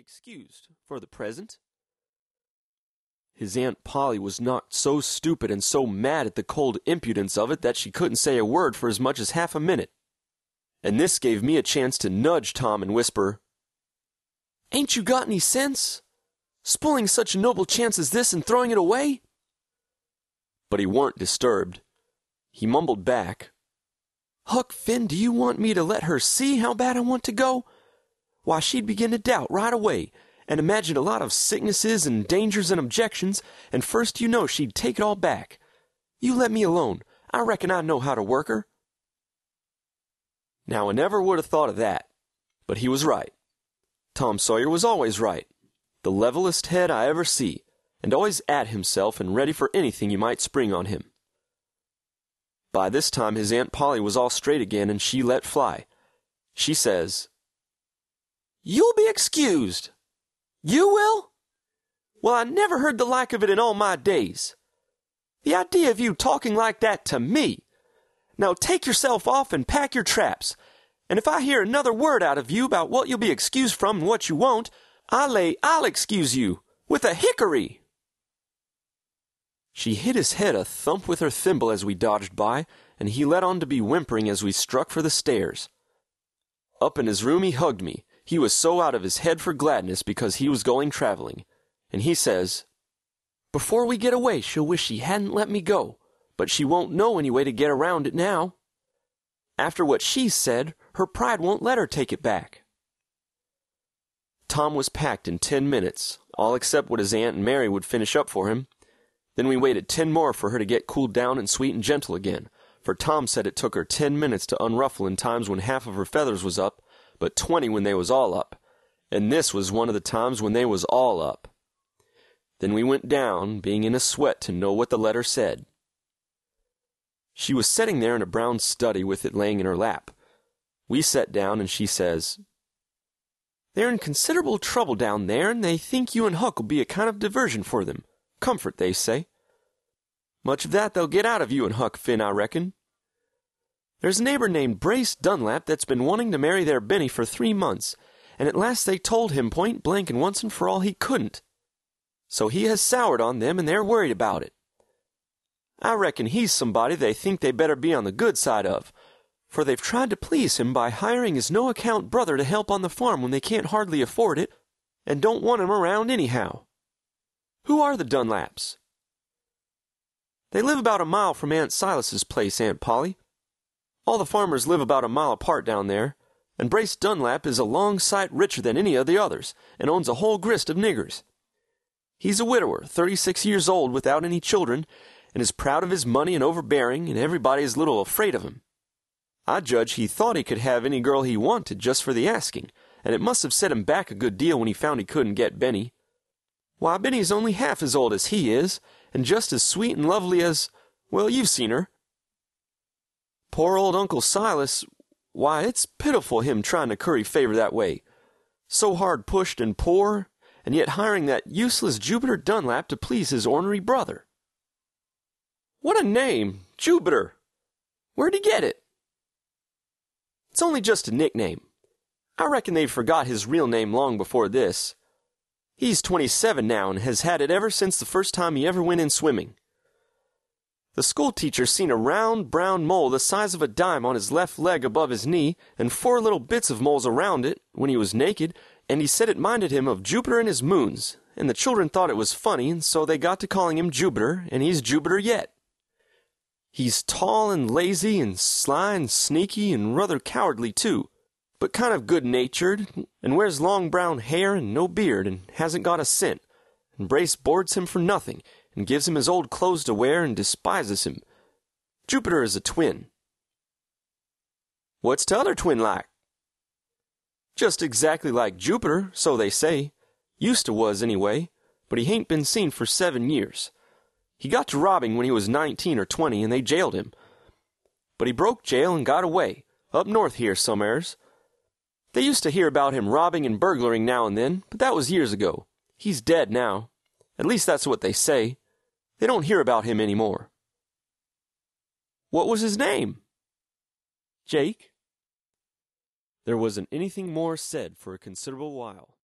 excused for the present. His Aunt Polly was not so stupid and so mad at the cold impudence of it that she couldn't say a word for as much as half a minute. And this gave me a chance to nudge Tom and whisper, Ain't you got any sense? Spoiling such a noble chance as this and throwing it away? But he weren't disturbed. He mumbled back, Huck Finn, do you want me to let her see how bad I want to go? Why, she'd begin to doubt right away, and imagine a lot of sicknesses and dangers and objections, and first you know she'd take it all back. You let me alone. I reckon I know how to work her. Now, I never would have thought of that, but he was right. Tom Sawyer was always right, the levelest head I ever see, and always at himself and ready for anything you might spring on him. By this time his Aunt Polly was all straight again, and she let fly. She says, You'll be excused. You will? Well, I never heard the like of it in all my days. The idea of you talking like that to me. Now take yourself off and pack your traps. And if I hear another word out of you about what you'll be excused from and what you won't, I lay I'll excuse you with a hickory. She hit his head a thump with her thimble as we dodged by, and he let on to be whimpering as we struck for the stairs. Up in his room he hugged me. He was so out of his head for gladness because he was going traveling. And he says, Before we get away, she'll wish she hadn't let me go, but she won't know any way to get around it now. After what she said, her pride won't let her take it back. Tom was packed in ten minutes, all except what his aunt and Mary would finish up for him. Then we waited ten more for her to get cooled down and sweet and gentle again, for Tom said it took her ten minutes to unruffle in times when half of her feathers was up, but twenty when they was all up, and this was one of the times when they was all up. Then we went down, being in a sweat to know what the letter said. She was sitting there in a brown study with it laying in her lap. We sat down, and she says, They're in considerable trouble down there, and they think you and Huck will be a kind of diversion for them. Comfort, they say. Much of that they'll get out of you and Huck Finn, I reckon. There's a neighbor named Brace Dunlap that's been wanting to marry their Benny for three months, and at last they told him point blank and once and for all he couldn't. So he has soured on them, and they're worried about it. I reckon he's somebody they think they better be on the good side of, for they've tried to please him by hiring his no account brother to help on the farm when they can't hardly afford it, and don't want him around anyhow. Who are the Dunlaps? They live about a mile from Aunt Silas's place, Aunt Polly. All the farmers live about a mile apart down there, and Brace Dunlap is a long sight richer than any of the others, and owns a whole grist of niggers. He's a widower, thirty six years old, without any children, and is proud of his money and overbearing, and everybody is a little afraid of him. I judge he thought he could have any girl he wanted just for the asking, and it must have set him back a good deal when he found he couldn't get Benny. Why, Benny's only half as old as he is, and just as sweet and lovely as, well, you've seen her. Poor old Uncle Silas, why, it's pitiful him trying to curry favor that way. So hard pushed and poor, and yet hiring that useless Jupiter Dunlap to please his ornery brother. What a name, Jupiter! Where'd he get it? It's only just a nickname. I reckon they forgot his real name long before this. He's 27 now and has had it ever since the first time he ever went in swimming. The schoolteacher seen a round brown mole the size of a dime on his left leg above his knee, and four little bits of moles around it, when he was naked, and he said it minded him of Jupiter and his moons, and the children thought it was funny, and so they got to calling him Jupiter, and he's Jupiter yet. He's tall and lazy and sly and sneaky and rather cowardly too, but kind of good natured, and wears long brown hair and no beard, and hasn't got a cent, and Brace boards him for nothing, and gives him his old clothes to wear, and despises him. Jupiter is a twin. What's t'other twin like? Just exactly like Jupiter, so they say. Used to was, anyway, but he hain't been seen for seven years. He got to robbing when he was nineteen or twenty, and they jailed him. But he broke jail and got away, up north here somewheres, they used to hear about him robbing and burglaring now and then, but that was years ago. He's dead now. At least that's what they say. They don't hear about him any more. What was his name? Jake? There wasn't anything more said for a considerable while.